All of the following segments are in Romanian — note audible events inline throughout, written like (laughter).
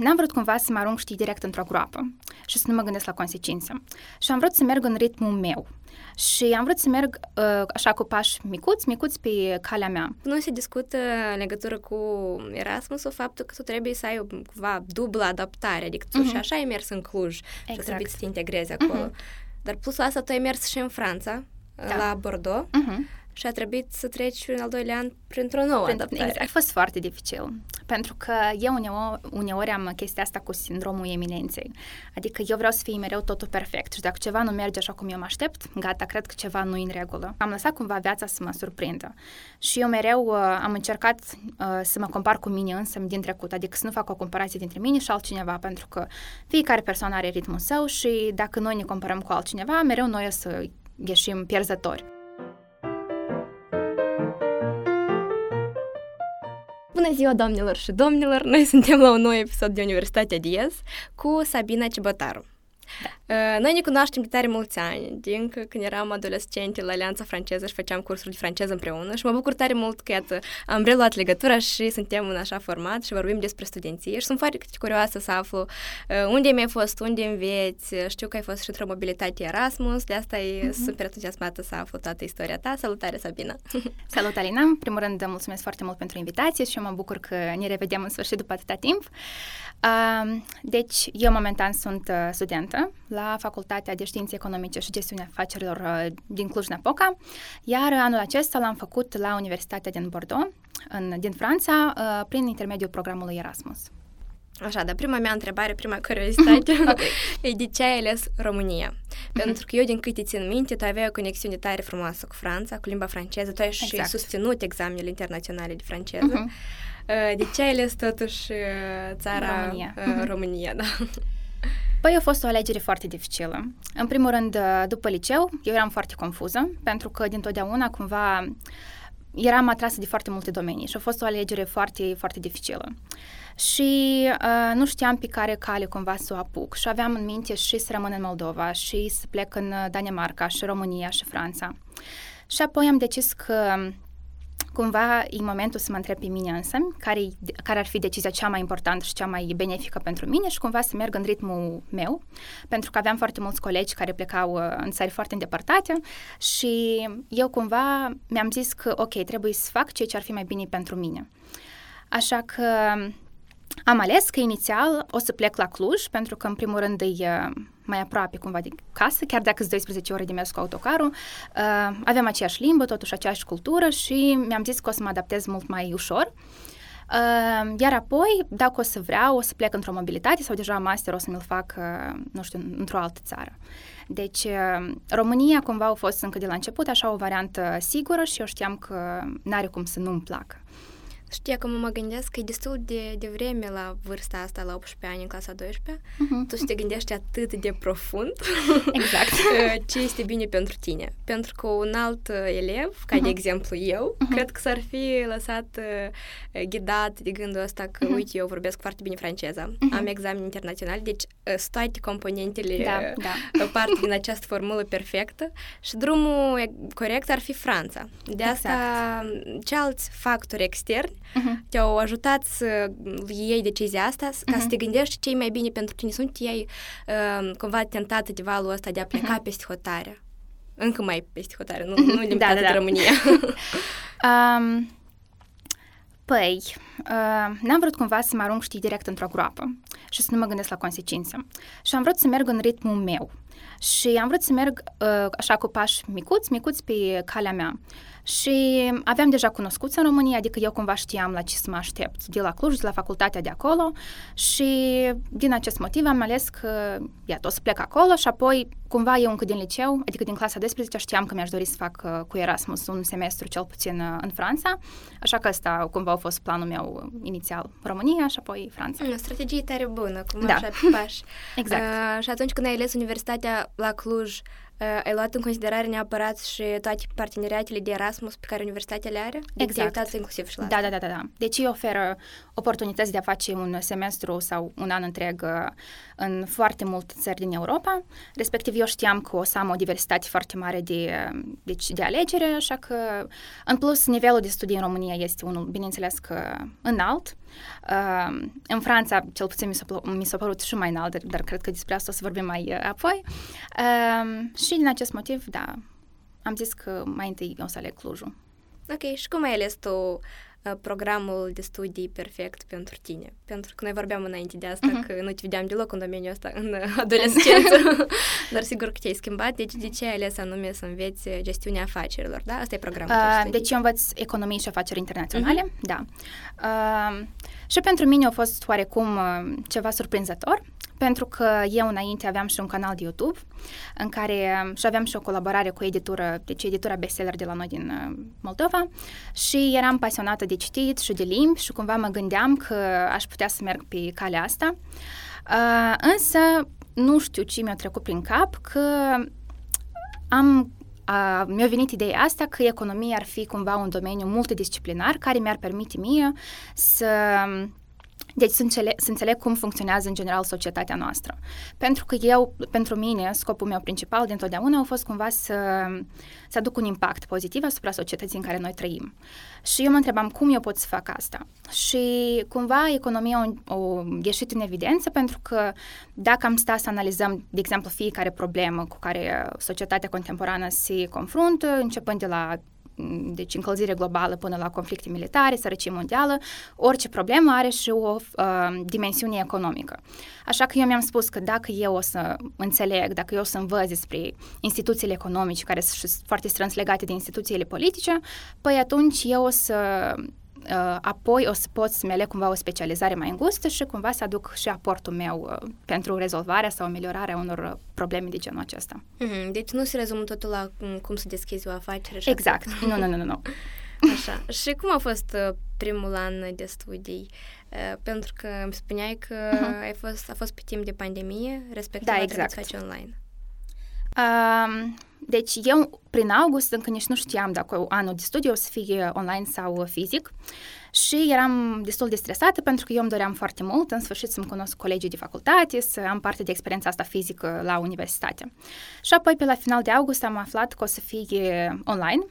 n-am vrut cumva să mă arunc, știi, direct într-o groapă și să nu mă gândesc la consecințe. Și am vrut să merg în ritmul meu. Și am vrut să merg uh, așa cu pași micuți, micuți pe calea mea. Nu se discută în legătură cu Erasmus o faptul că tu trebuie să ai o, cumva dublă adaptare, adică tu uh-huh. și așa ai mers în Cluj exact. și să să te integrezi acolo. Uh-huh. Dar plus la asta tu ai mers și în Franța, da. la Bordeaux. Uh-huh și a trebuit să treci în al doilea an printr-o nouă Print, adaptare. Exact, a fost foarte dificil, pentru că eu uneori, uneori am chestia asta cu sindromul eminenței. Adică eu vreau să fie mereu totul perfect și dacă ceva nu merge așa cum eu mă aștept, gata, cred că ceva nu e în regulă. Am lăsat cumva viața să mă surprindă. Și eu mereu uh, am încercat uh, să mă compar cu mine însă din trecut, adică să nu fac o comparație dintre mine și altcineva, pentru că fiecare persoană are ritmul său și dacă noi ne comparăm cu altcineva, mereu noi o să ieșim pierzători. Bună ziua, doamnelor și domnilor! Noi suntem la un nou episod de Universitatea Diez cu Sabina Cibătaru. Da. Uh, noi ne cunoaștem de tare mulți ani, din când eram adolescente la Alianța Franceză și făceam cursuri de franceză împreună și mă bucur tare mult că, iată, am reluat legătura și suntem în așa format și vorbim despre studenție și sunt foarte curioasă să aflu uh, unde mi-ai fost, unde înveți, știu că ai fost și într-o mobilitate Erasmus, de asta e mm-hmm. super entuziasmată să aflu toată istoria ta. Salutare, Sabina! (laughs) Salut, Alina! În primul rând, mulțumesc foarte mult pentru invitație și eu mă bucur că ne revedem în sfârșit după atâta timp. Uh, deci, eu momentan sunt uh, studentă la Facultatea de Științe Economice și Gestiunea Afacerilor uh, din Cluj-Napoca, iar anul acesta l-am făcut la Universitatea din Bordeaux, în, din Franța, uh, prin intermediul programului Erasmus. Așa, dar prima mea întrebare, prima curiozitate, (laughs) okay. (laughs) e de ce ai ales România? Mm-hmm. Pentru că eu, din câte țin minte, tu aveai o conexiune tare frumoasă cu Franța, cu limba franceză, tu ai exact. și susținut examenele internaționale de franceză. Mm-hmm. De ce ai ales totuși țara România? Uh, România, da. (laughs) Păi a fost o alegere foarte dificilă. În primul rând, după liceu, eu eram foarte confuză, pentru că dintotdeauna cumva eram atrasă de foarte multe domenii și a fost o alegere foarte, foarte dificilă. Și uh, nu știam pe care cale cumva să o apuc și aveam în minte și să rămân în Moldova și să plec în Danemarca și România și Franța. Și apoi am decis că cumva e momentul să mă întreb pe mine însă care, care ar fi decizia cea mai importantă și cea mai benefică pentru mine și cumva să merg în ritmul meu, pentru că aveam foarte mulți colegi care plecau uh, în țări foarte îndepărtate și eu cumva mi-am zis că ok, trebuie să fac ceea ce ar fi mai bine pentru mine. Așa că am ales că inițial o să plec la Cluj, pentru că în primul rând e uh, mai aproape cumva de casă, chiar dacă sunt 12 ore de mers cu autocarul, uh, avem aceeași limbă, totuși aceeași cultură și mi-am zis că o să mă adaptez mult mai ușor. Uh, iar apoi, dacă o să vreau, o să plec într-o mobilitate sau deja master o să mi-l fac, uh, nu știu, într-o altă țară. Deci, uh, România cumva a fost încă de la început așa o variantă sigură și eu știam că n-are cum să nu-mi placă. Știi, acum mă gândesc că e destul de, de vreme la vârsta asta, la 18 ani, în clasa 12, uh-huh. tu să te gândești atât de profund exact. ce este bine pentru tine. Pentru că un alt elev, ca uh-huh. de exemplu eu, uh-huh. cred că s-ar fi lăsat uh, ghidat de gândul ăsta că, uh-huh. uite, eu vorbesc foarte bine franceza, uh-huh. am examen internațional, deci uh, toate componentele da, da. parte din această formulă perfectă și drumul corect ar fi Franța. De exact. asta, ce alți factori externi uh-huh. te-au ajutat să iei decizia asta, uh-huh. ca să te gândești ce e mai bine pentru tine. Sunt ei uh, cumva tentată de valul ăsta de a pleca uh-huh. peste hotare. Încă mai peste hotare, nu, nu limitată da, da, da. de România. um, Păi, uh, n-am vrut cumva să mă arunc, știi, direct într-o groapă și să nu mă gândesc la consecințe. Și am vrut să merg în ritmul meu. Și am vrut să merg uh, așa cu pași micuți, micuți pe calea mea. Și aveam deja cunoscuți în România, adică eu cumva știam la ce să mă aștept de la Cluj, de la facultatea de acolo și din acest motiv am ales că, iată, o să plec acolo și apoi cumva eu încă din liceu, adică din clasa 12, știam că mi-aș dori să fac uh, cu Erasmus un semestru cel puțin uh, în Franța, așa că ăsta cumva a fost planul meu inițial, România și apoi Franța. O strategie tare bună, cum da. așa pe pași. (laughs) exact. Uh, și atunci când ai ales universitatea la Cluj, Uh, ai luat în considerare neapărat și toate parteneriatele de Erasmus pe care universitatea le are? Deci exact. inclusiv și la da, da, da, da, da. Deci îi oferă oportunități de a face un semestru sau un an întreg uh, în foarte multe țări din Europa. Respectiv, eu știam că o să am o diversitate foarte mare de, uh, deci, de alegere, așa că, în plus, nivelul de studii în România este unul, bineînțeles că înalt. Uh, în Franța, cel puțin mi s-a, mi s-a părut și mai înalt, dar, dar cred că despre asta o să vorbim mai uh, apoi. Uh, și din acest motiv, da, am zis că mai întâi o să aleg Clujul. Ok, și cum ai ales tu programul de studii perfect pentru tine. Pentru că noi vorbeam înainte de asta, uh-huh. că nu te vedeam deloc în domeniul ăsta în adolescență, dar sigur că te-ai schimbat. Deci de ce ai ales anume să înveți gestiunea afacerilor, da? Asta e programul uh, Deci eu învăț economie și afaceri internaționale, uh-huh. da. Uh, și pentru mine a fost oarecum uh, ceva surprinzător, pentru că eu înainte aveam și un canal de YouTube în care um, și aveam și o colaborare cu editură, deci editura bestseller de la noi din uh, Moldova și eram pasionată de citit și de limbi și cumva mă gândeam că aș putea să merg pe calea asta. Uh, însă nu știu ce mi-a trecut prin cap că am Uh, mi-a venit ideea asta că economia ar fi cumva un domeniu multidisciplinar care mi-ar permite mie să deci să înțeleg, să înțeleg cum funcționează în general societatea noastră. Pentru că eu, pentru mine, scopul meu principal de întotdeauna a fost cumva să, să aduc un impact pozitiv asupra societății în care noi trăim. Și eu mă întrebam cum eu pot să fac asta. Și cumva economia o, o ieșit în evidență pentru că dacă am stat să analizăm, de exemplu, fiecare problemă cu care societatea contemporană se confruntă, începând de la deci încălzire globală până la conflicte militare, sărăcie mondială, orice problemă are și o uh, dimensiune economică. Așa că eu mi-am spus că dacă eu o să înțeleg, dacă eu o să învăț despre instituțiile economice care sunt foarte strâns legate de instituțiile politice, păi atunci eu o să Uh, apoi o să pot să-mi aleg cumva o specializare mai îngustă și cumva să aduc și aportul meu uh, pentru rezolvarea sau ameliorarea unor uh, probleme de genul acesta. Mm-hmm. Deci nu se rezumă totul la cum să deschizi o afacere? Și exact. nu, nu, nu, nu, nu. (laughs) Așa. Și cum a fost primul an de studii? Pentru că îmi spuneai că uh-huh. ai fost, a fost pe timp de pandemie, respectiv da, exact. face online. Um, deci eu, prin august, încă nici nu știam dacă anul de studiu o să fie online sau fizic și eram destul de stresată pentru că eu îmi doream foarte mult, în sfârșit, să-mi cunosc colegii de facultate, să am parte de experiența asta fizică la universitate. Și apoi, pe la final de august, am aflat că o să fie online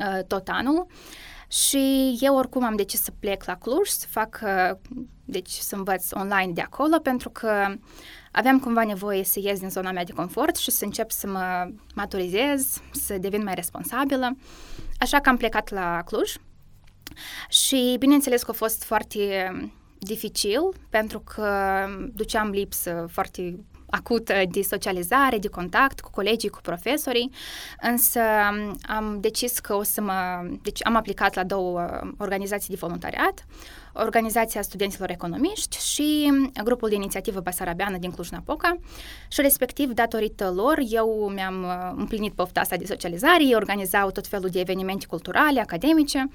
uh, tot anul și eu oricum am decis să plec la Cluj, să fac, uh, deci să învăț online de acolo, pentru că aveam cumva nevoie să ies din zona mea de confort și să încep să mă maturizez, să devin mai responsabilă. Așa că am plecat la Cluj și bineînțeles că a fost foarte dificil pentru că duceam lipsă foarte acută de socializare, de contact cu colegii, cu profesorii, însă am decis că o să mă... Deci am aplicat la două organizații de voluntariat, Organizația Studenților Economiști și grupul de inițiativă Basarabeană din Cluj-Napoca și respectiv, datorită lor, eu mi-am uh, împlinit pofta asta de socializare, ei organizau tot felul de evenimente culturale, academice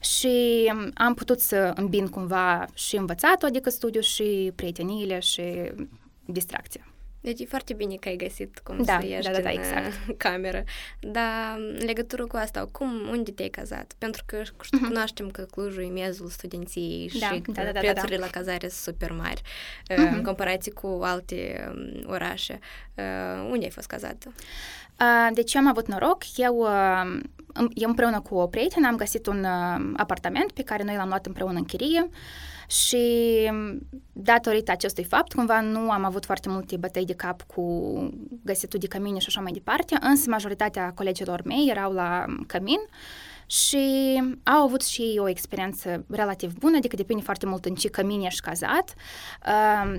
și am putut să îmbin cumva și învățatul, adică studiu și prieteniile și distracția. Deci e foarte bine că ai găsit cum da, să ieși da, da, da, exact. (laughs) cameră. Dar în legătură cu asta, cum, unde te-ai cazat? Pentru că uh-huh. cunoaștem că Clujul e mezul studenției da, și da, da, da, prețurile da, da. la cazare sunt super mari uh-huh. în comparație cu alte um, orașe. Uh, unde ai fost cazată? Uh, deci eu am avut noroc. Eu, uh, eu împreună cu o prietenă am găsit un uh, apartament pe care noi l-am luat împreună în chirie. Uh, și datorită acestui fapt, cumva nu am avut foarte multe bătăi de cap cu găsitul de cămine și așa mai departe, însă majoritatea colegilor mei erau la cămin și au avut și ei o experiență relativ bună, adică depinde foarte mult în ce cămin ești cazat,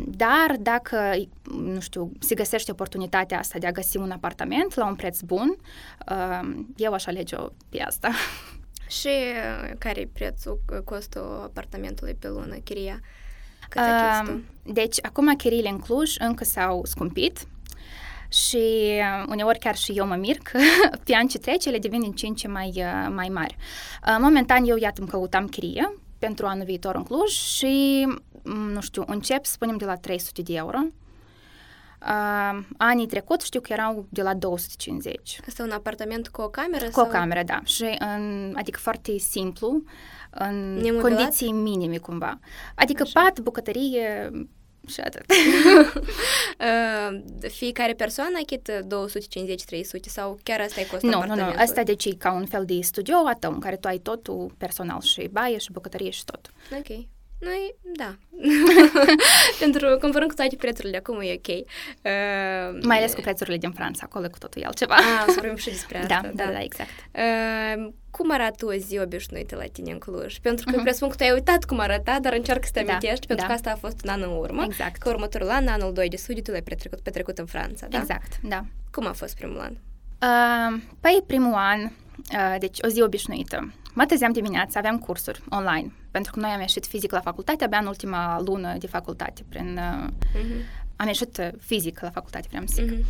dar dacă, nu știu, se găsește oportunitatea asta de a găsi un apartament la un preț bun, eu aș alege-o pe asta. (laughs) Și uh, care e prețul, uh, costul apartamentului pe lună, chiria? Uh, deci, acum chiriile în Cluj încă s-au scumpit și uh, uneori chiar și eu mă mir că (laughs) pe ani ce trece ele devin din ce în ce mai, mai mari. Uh, momentan eu, iată, îmi căutam chirie pentru anul viitor în Cluj și, mm, nu știu, încep, spunem, de la 300 de euro. Uh, anii trecut știu că erau de la 250. Asta un apartament cu o cameră? Cu sau? o cameră, da. Și în, adică foarte simplu, în Nemodulat? condiții minime cumva. Adică Așa. pat, bucătărie și atât. (laughs) uh, fiecare persoană achită 250-300 sau chiar asta e costul Nu, nu, nu. Asta deci ca un fel de studio a tău în care tu ai totul personal și baie și bucătărie și tot. Ok. Noi, da. (laughs) Pentru, comparând cu toate prețurile de acum, e ok. Uh, Mai ales cu prețurile din Franța, acolo cu totul altceva. Ah, să vorbim și despre (laughs) da, asta. Da, da, da, exact. Uh, cum arată o zi obișnuită la tine în Cluj? Pentru că uh-huh. presupun că tu ai uitat cum arăta, dar încearcă să te da, amintești, pentru da. că asta a fost un an în urmă. Exact. Că următorul an, anul 2 de studii, tu l-ai petrecut, petrecut în Franța, da? Exact, da. Cum a fost primul an? Uh, păi, primul an, uh, deci o zi obișnuită. Mă trezeam dimineața, aveam cursuri online, pentru că noi am ieșit fizic la facultate abia în ultima lună de facultate. Prin, uh-huh. Am ieșit uh, fizic la facultate, vreau să zic. Uh-huh.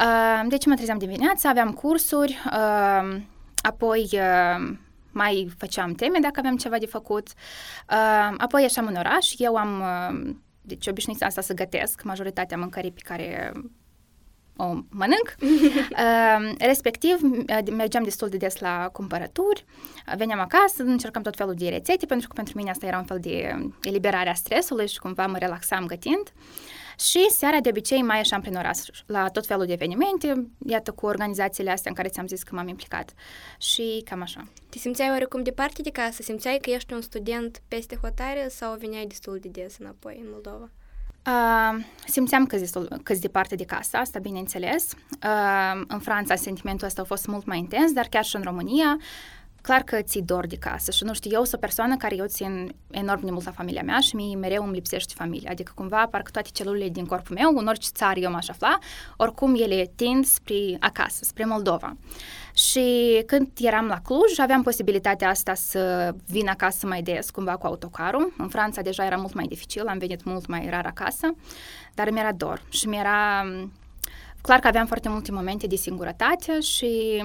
Uh, deci mă trezeam dimineața, aveam cursuri, uh, apoi uh, mai făceam teme dacă aveam ceva de făcut, uh, apoi ieșeam în oraș, eu am... Uh, deci obișnuit asta să gătesc majoritatea mâncării pe care o mănânc. uh, (laughs) respectiv, mergeam destul de des la cumpărături, veneam acasă, încercam tot felul de rețete, pentru că pentru mine asta era un fel de eliberare a stresului și cumva mă relaxam gătind. Și seara de obicei mai ieșeam prin oraș la tot felul de evenimente, iată cu organizațiile astea în care ți-am zis că m-am implicat. Și cam așa. Te simțeai oricum departe de casă? Simțeai că ești un student peste hotare sau veneai destul de des înapoi în Moldova? Uh, simțeam că câți departe de casă, asta bineînțeles. Uh, în Franța sentimentul ăsta a fost mult mai intens, dar chiar și în România, clar că ți dor de casă și nu știu, eu sunt o persoană care eu țin enorm de mult la familia mea și mie mereu îmi lipsește familia, adică cumva parcă toate celulele din corpul meu, în orice țară eu m-aș afla, oricum ele tind spre acasă, spre Moldova. Și când eram la Cluj, aveam posibilitatea asta să vin acasă mai des, cumva cu autocarul. În Franța deja era mult mai dificil, am venit mult mai rar acasă, dar mi-era dor și mi-era... Clar că aveam foarte multe momente de singurătate și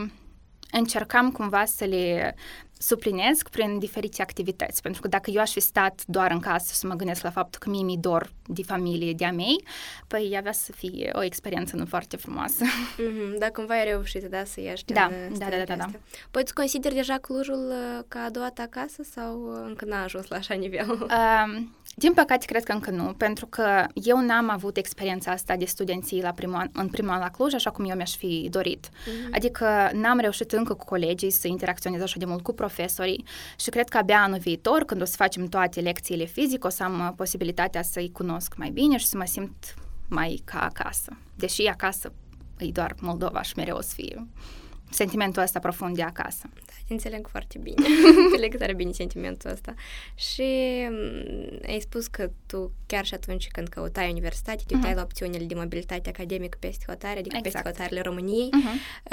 încercam cumva să le suplinesc prin diferite activități. Pentru că dacă eu aș fi stat doar în casă să mă gândesc la faptul că mie mi dor de familie, de-a mei, păi avea să fie o experiență nu foarte frumoasă. Mm-hmm, (laughs) dar cumva ai reușit, da, să ieși da, da, da, da, da. Păi îți consideri deja Clujul uh, ca a doua ta acasă sau uh, încă n-a ajuns la așa nivel? Uh, din păcate, cred că încă nu, pentru că eu n-am avut experiența asta de studenții la primul an, în primul an la Cluj, așa cum eu mi-aș fi dorit. Mm-hmm. Adică n-am reușit încă cu colegii să interacționez așa de mult cu profesorii și cred că abia anul viitor, când o să facem toate lecțiile fizic, o să am uh, posibilitatea să-i cunosc mai bine și să mă simt mai ca acasă. Deși acasă e doar Moldova și mereu o să fie sentimentul ăsta profund de acasă. Da, înțeleg foarte bine. (laughs) înțeleg tare bine sentimentul ăsta. Și mm, ai spus că tu chiar și atunci când căutai universitate, te uitai uh-huh. la opțiunile de mobilitate academică peste hotare, adică exact. peste hotărele României. Uh-huh.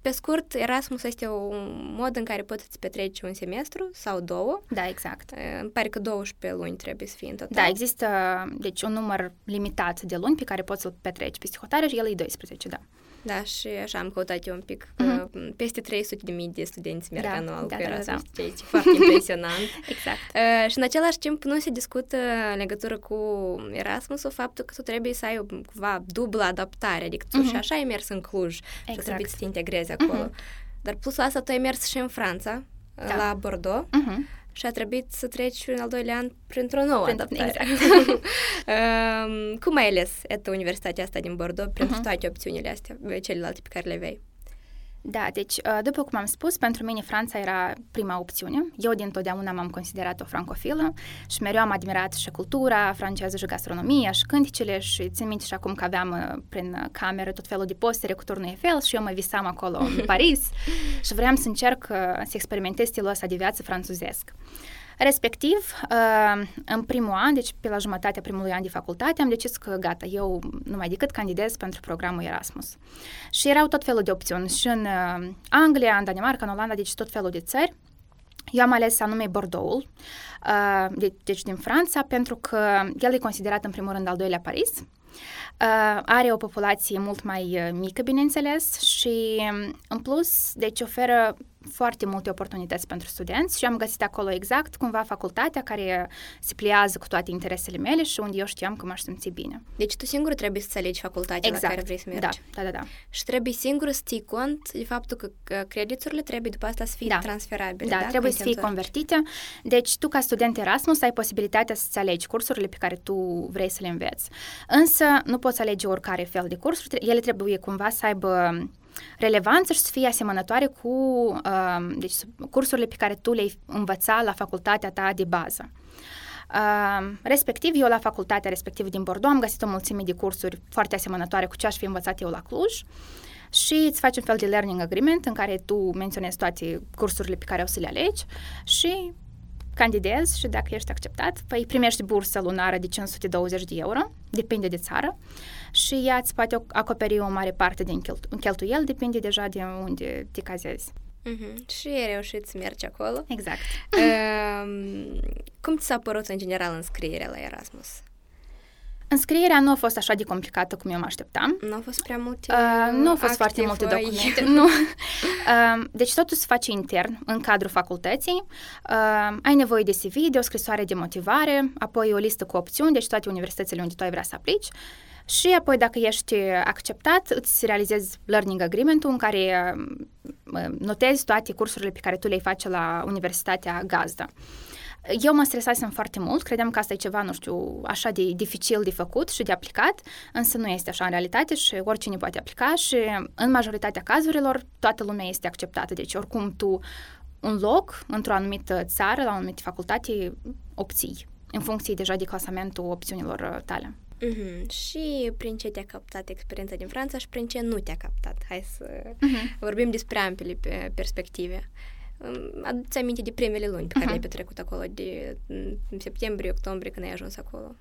Pe scurt, Erasmus este un mod în care poți să petreci un semestru sau două. Da, exact. Îmi pare că 12 luni trebuie să fie în total. Da, există deci un număr limitat de luni pe care poți să-l petreci peste hotare și el e 12, da. Da, și așa am căutat eu un pic, mm-hmm. peste 300 de mii de studenți merg da, anual da, cu Erasmus, da, da. este foarte (laughs) impresionant. exact. Uh, și în același timp nu se discută în legătură cu Erasmusul faptul că tu trebuie să ai cumva dublă adaptare, adică tu mm-hmm. și așa ai mers în Cluj exact. și trebuie să te integrezi acolo. Mm-hmm. Dar plus la asta tu ai mers și în Franța, da. la Bordeaux. Mm-hmm și a trebuit să treci în al doilea an printr-o nouă Print, adaptare. Exact. um, (laughs) cum ai ales etă universitatea asta din Bordeaux pentru uh-huh. toate opțiunile astea, celelalte pe care le vei? Da, deci, uh, după cum am spus, pentru mine Franța era prima opțiune. Eu din totdeauna m-am considerat o francofilă și mereu am admirat și cultura franceză și gastronomia și cânticele și țin minte și acum că aveam uh, prin cameră tot felul de postere cu turnul Eiffel și eu mă visam acolo în (laughs) Paris și vreau să încerc uh, să experimentez stilul ăsta de viață franțuzesc. Respectiv, uh, în primul an, deci pe la jumătatea primului an de facultate, am decis că gata, eu numai decât candidez pentru programul Erasmus. Și erau tot felul de opțiuni și în uh, Anglia, în Danemarca, în Olanda, deci tot felul de țări. Eu am ales anume Bordeaux, uh, deci din Franța, pentru că el e considerat în primul rând al doilea Paris. Uh, are o populație mult mai mică, bineînțeles, și în plus, deci oferă foarte multe oportunități pentru studenți și am găsit acolo exact cumva facultatea care se pliază cu toate interesele mele și unde eu știam că m-aș simți bine. Deci tu singur trebuie să alegi facultatea exact. la care vrei să mergi. Da, da, da, da. Și trebuie singur să ții cont de faptul că crediturile trebuie după asta să fie da. transferabile. Da, da trebuie să fie convertite. Deci tu ca student Erasmus ai posibilitatea să-ți alegi cursurile pe care tu vrei să le înveți. Însă nu poți alege oricare fel de cursuri, ele trebuie cumva să aibă relevanță și să fie asemănătoare cu uh, deci, cursurile pe care tu le-ai învăța la facultatea ta de bază. Uh, respectiv, eu la facultatea respectivă din Bordeaux am găsit o mulțime de cursuri foarte asemănătoare cu ce aș fi învățat eu la Cluj și îți faci un fel de learning agreement în care tu menționezi toate cursurile pe care o să le alegi și candidezi și dacă ești acceptat, păi primești bursă lunară de 520 de euro, depinde de țară, și ea îți poate acoperi o mare parte din cheltuieli, depinde deja de unde te cazezi. Mm-hmm. Și ai reușit să mergi acolo. Exact. Uh, cum ți s-a părut în general înscrierea la Erasmus? Înscrierea nu a fost așa de complicată cum eu mă așteptam. Nu au fost prea multe uh, Nu au fost foarte multe voi. documente. (laughs) nu. Uh, deci totul se face intern, în cadrul facultății. Uh, ai nevoie de CV, de o scrisoare de motivare, apoi o listă cu opțiuni, deci toate universitățile unde tu ai vrea să aplici. Și apoi, dacă ești acceptat, îți realizezi learning agreement-ul în care uh, notezi toate cursurile pe care tu le-ai face la universitatea gazdă. Eu mă stresasem foarte mult, credeam că asta e ceva, nu știu, așa de dificil de făcut și de aplicat, însă nu este așa în realitate și oricine poate aplica și în majoritatea cazurilor toată lumea este acceptată. Deci oricum tu un loc într-o anumită țară, la o anumită facultate, obții, în funcție deja de clasamentul opțiunilor uh, tale. Mm-hmm. Și prin ce te-a captat experiența din Franța și prin ce nu te-a captat? Hai să mm-hmm. vorbim despre ambele perspective. Aduți aminte de primele luni pe care uh-huh. le-ai petrecut acolo, de septembrie, octombrie, când ai ajuns acolo?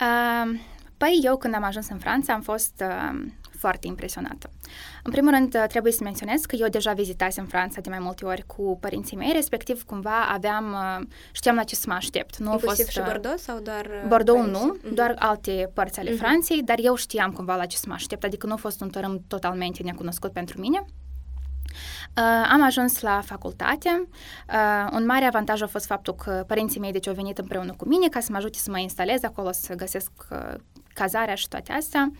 Uh, păi eu când am ajuns în Franța am fost uh, foarte impresionată. În primul rând uh, trebuie să menționez că eu deja vizitasem Franța de mai multe ori cu părinții mei, respectiv cumva aveam, uh, știam la ce să mă aștept. Nu Inclusiv fost, și uh, Bordeaux sau doar... Bordeaux nu, uh-huh. doar alte părți ale uh-huh. Franței, dar eu știam cumva la ce să mă aștept, adică nu a fost un tărâm totalmente necunoscut pentru mine. Uh, am ajuns la facultate. Uh, un mare avantaj a fost faptul că părinții mei deci au venit împreună cu mine ca să mă ajute să mă instalez acolo, să găsesc uh, cazarea și toate astea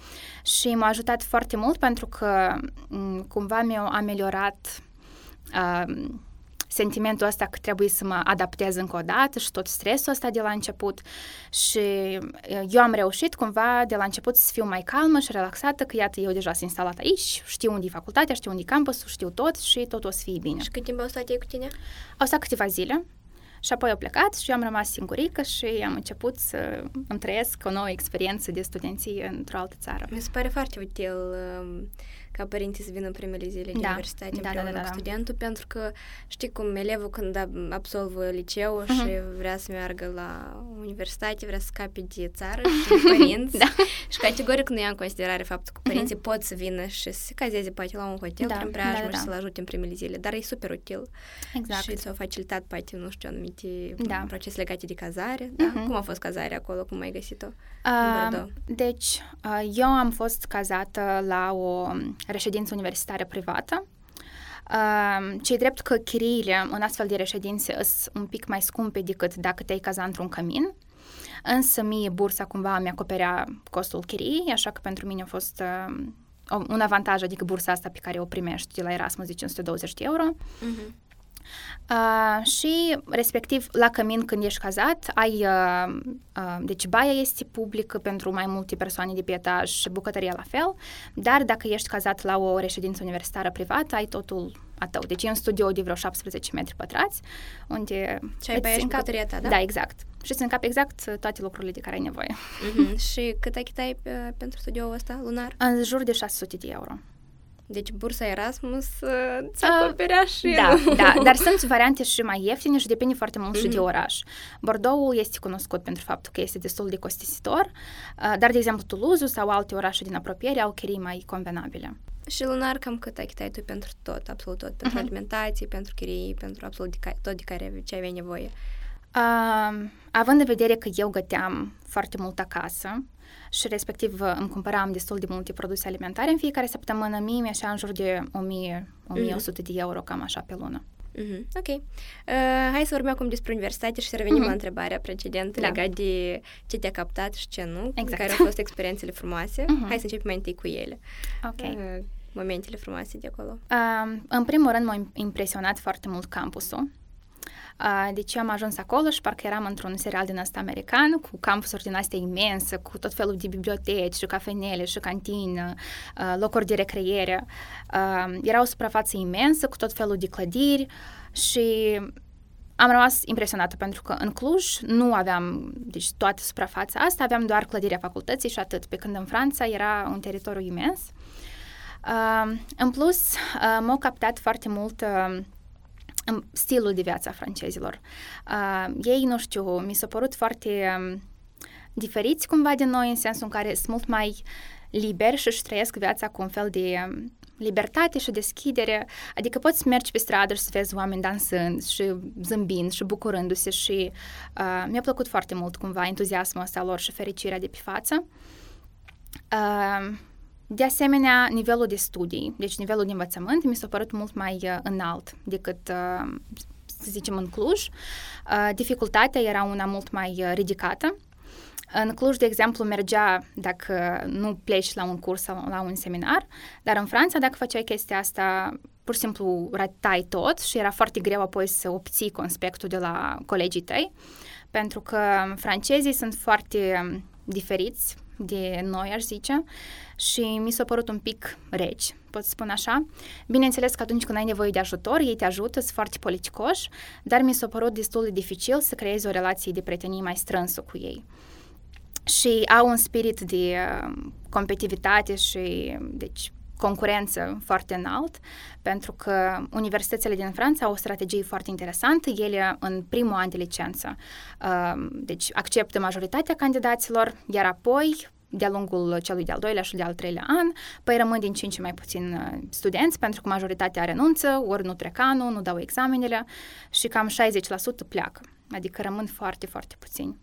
și m-a ajutat foarte mult pentru că um, cumva mi-au ameliorat uh, sentimentul ăsta că trebuie să mă adaptez încă o dată și tot stresul ăsta de la început și eu am reușit cumva de la început să fiu mai calmă și relaxată, că iată, eu deja sunt instalat aici, știu unde e facultatea, știu unde e campusul, știu tot și tot o să fie bine. Și cât timp au stat ei cu tine? Au stat câteva zile. Și apoi au plecat și eu am rămas singurică și am început să îmi trăiesc o nouă experiență de studenție într-o altă țară. Mi se pare foarte util uh, ca părinții să vină în primele zile de da. universitate da, împreună da, da, da, cu studentul, pentru că știi cum elevul când absolvă liceu uh-huh. și vrea să meargă la universitate, vrea să scape de țară (laughs) și de părinți da. și categoric nu ia în considerare faptul că părinții uh-huh. pot să vină și să se cazeze poate la un hotel da, prin preajmă da, da, da. și să-l ajute în primele zile, dar e super util exact. și s-au facilitat poate, nu știu, anumite da. procese legate de cazare. Uh-huh. Da? Cum a fost cazarea acolo? Cum ai găsit-o? Uh, deci, uh, eu am fost cazată la o reședință universitară privată. Uh, cei drept că chiriile în astfel de reședințe sunt un pic mai scumpe decât dacă te-ai caza într-un cămin, însă mie bursa cumva mi-acoperea costul chiriei, așa că pentru mine a fost uh, un avantaj, adică bursa asta pe care o primești de la Erasmus de 520 de euro. Uh-huh. Uh, și, respectiv, la cămin, când ești cazat, ai, uh, uh, deci baia este publică pentru mai multe persoane de pe etaj și bucătăria la fel, dar dacă ești cazat la o reședință universitară privată, ai totul a tău. Deci e un studio de vreo 17 metri pătrați, unde... Și ai baia și bucătăria ta, da? Da, exact. Și îți încap exact toate lucrurile de care ai nevoie. Mm-hmm. (laughs) și cât ai chitai uh, pentru studioul ăsta lunar? În jur de 600 de euro. Deci bursa Erasmus uh, ți acoperea și... Da, da, dar (laughs) sunt variante și mai ieftine și depinde foarte mult mm-hmm. și de mhm. oraș. Bordeaux este cunoscut pentru faptul că este destul de costisitor, uh, dar, de exemplu, Toulouse sau alte orașe din apropiere au chirii mai convenabile. Și lunar cam cât ai tu pentru tot, absolut tot, pentru uh-huh. alimentație, pentru chirii, pentru absolut de ca- tot de care ce aveai nevoie. Uh, având în vedere că eu găteam foarte mult acasă, și respectiv îmi cumpăram destul de multe produse alimentare în fiecare săptămână, mie mi așa în jur de 1000, 1100 mm-hmm. de euro, cam așa pe lună. Mm-hmm. Ok. Uh, hai să vorbim acum despre universitate și să revenim mm-hmm. la întrebarea precedentă da. legat de ce te-a captat și ce nu, exact. care au fost experiențele frumoase. Mm-hmm. Hai să începem mai întâi cu ele. Ok. Uh, momentele frumoase de acolo. Uh, în primul rând m-a impresionat foarte mult campusul. Uh, deci eu am ajuns acolo și parcă eram într-un serial din ăsta american, cu campusuri din astea imense, cu tot felul de biblioteci și cafenele și cantină, uh, locuri de recreere. Uh, era o suprafață imensă cu tot felul de clădiri și am rămas impresionată pentru că în Cluj nu aveam deci, toată suprafața asta, aveam doar clădirea facultății și atât, pe când în Franța era un teritoriu imens. Uh, în plus, uh, m-au captat foarte mult uh, stilul de viață a francezilor. Uh, ei, nu știu, mi s-a părut foarte um, diferiți cumva de noi, în sensul în care sunt mult mai liberi și își trăiesc viața cu un fel de um, libertate și deschidere, adică poți mergi pe stradă și să vezi oameni dansând și zâmbind și bucurându-se și uh, mi-a plăcut foarte mult cumva entuziasmul ăsta lor și fericirea de pe față. Uh, de asemenea, nivelul de studii, deci nivelul de învățământ, mi s-a părut mult mai uh, înalt decât, uh, să zicem, în Cluj. Uh, dificultatea era una mult mai uh, ridicată. În Cluj, de exemplu, mergea dacă nu pleci la un curs sau la un seminar, dar în Franța, dacă făceai chestia asta, pur și simplu ratai tot și era foarte greu apoi să obții conspectul de la colegii tăi, pentru că francezii sunt foarte um, diferiți de noi, aș zice, și mi s-a părut un pic reci, pot spune așa. Bineînțeles că atunci când ai nevoie de ajutor, ei te ajută, sunt foarte politicoși, dar mi s-a părut destul de dificil să creezi o relație de prietenie mai strânsă cu ei. Și au un spirit de uh, competitivitate și, deci, concurență foarte înalt, pentru că universitățile din Franța au o strategie foarte interesantă. Ele, în primul an de licență, uh, deci acceptă majoritatea candidaților, iar apoi de-a lungul celui de-al doilea și de-al treilea an, păi rămân din ce în ce mai puțin uh, studenți, pentru că majoritatea renunță, ori nu trec anul, nu dau examenele și cam 60% pleacă, adică rămân foarte, foarte puțini.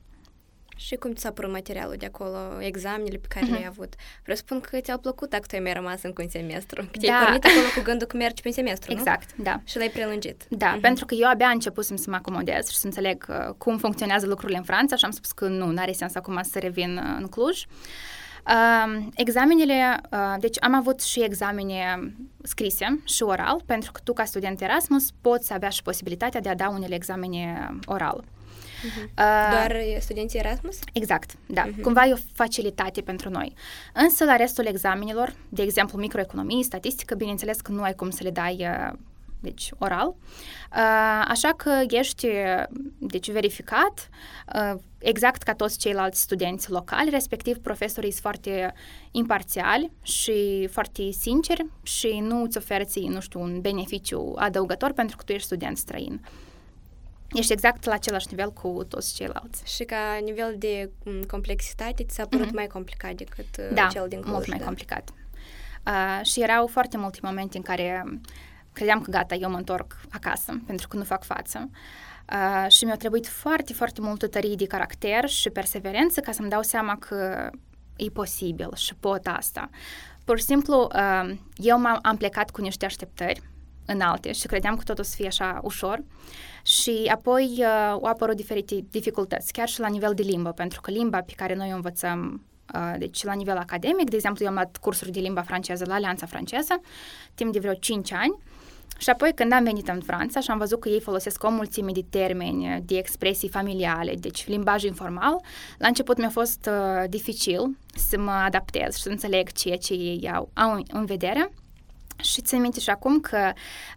Și cum ți s-a părut materialul de acolo, examenele pe care uh-huh. le-ai avut? Presupun că ți-au plăcut dacă tu ai mai rămas încă un semestru. Că te-ai da. pornit acolo cu gândul că mergi pe un semestru, Exact, nu? da. Și l-ai prelungit. Da, uh-huh. pentru că eu abia începusem să mă acomodez și să înțeleg uh, cum funcționează lucrurile în Franța și am spus că nu, n-are sens acum să revin uh, în Cluj. Uh, examenele, uh, deci am avut și examene scrise și oral, pentru că tu ca student Erasmus poți avea și posibilitatea de a da unele examene oral. Uh-huh. Uh, Doar studenții Erasmus? Exact, da. Uh-huh. Cumva e o facilitate pentru noi. Însă la restul examenelor, de exemplu microeconomie, statistică, bineînțeles că nu ai cum să le dai uh, deci oral. Uh, așa că ești deci verificat uh, exact ca toți ceilalți studenți locali, respectiv profesorii sunt foarte imparțiali și foarte sinceri și nu îți oferă nu știu, un beneficiu adăugător pentru că tu ești student străin ești exact la același nivel cu toți ceilalți. Și ca nivel de mm, complexitate ți s-a părut mm-hmm. mai complicat decât uh, da, cel din Cluj, mult mai da? complicat. Uh, și erau foarte multe momente în care credeam că gata, eu mă întorc acasă pentru că nu fac față. Uh, și mi-a trebuit foarte, foarte multă tărie de caracter și perseverență ca să-mi dau seama că e posibil și pot asta. Pur și simplu, uh, eu m-am, am plecat cu niște așteptări înalte și credeam că totul o să fie așa ușor și apoi uh, au apărut diferite dificultăți, chiar și la nivel de limbă, pentru că limba pe care noi o învățăm uh, deci la nivel academic, de exemplu, eu am luat cursuri de limba franceză la Alianța Franceză timp de vreo 5 ani și apoi când am venit în Franța și am văzut că ei folosesc o mulțime de termeni, de expresii familiale, deci limbaj informal, la început mi-a fost uh, dificil să mă adaptez și să înțeleg ceea ce ei au, au în vedere. Și țin minte și acum că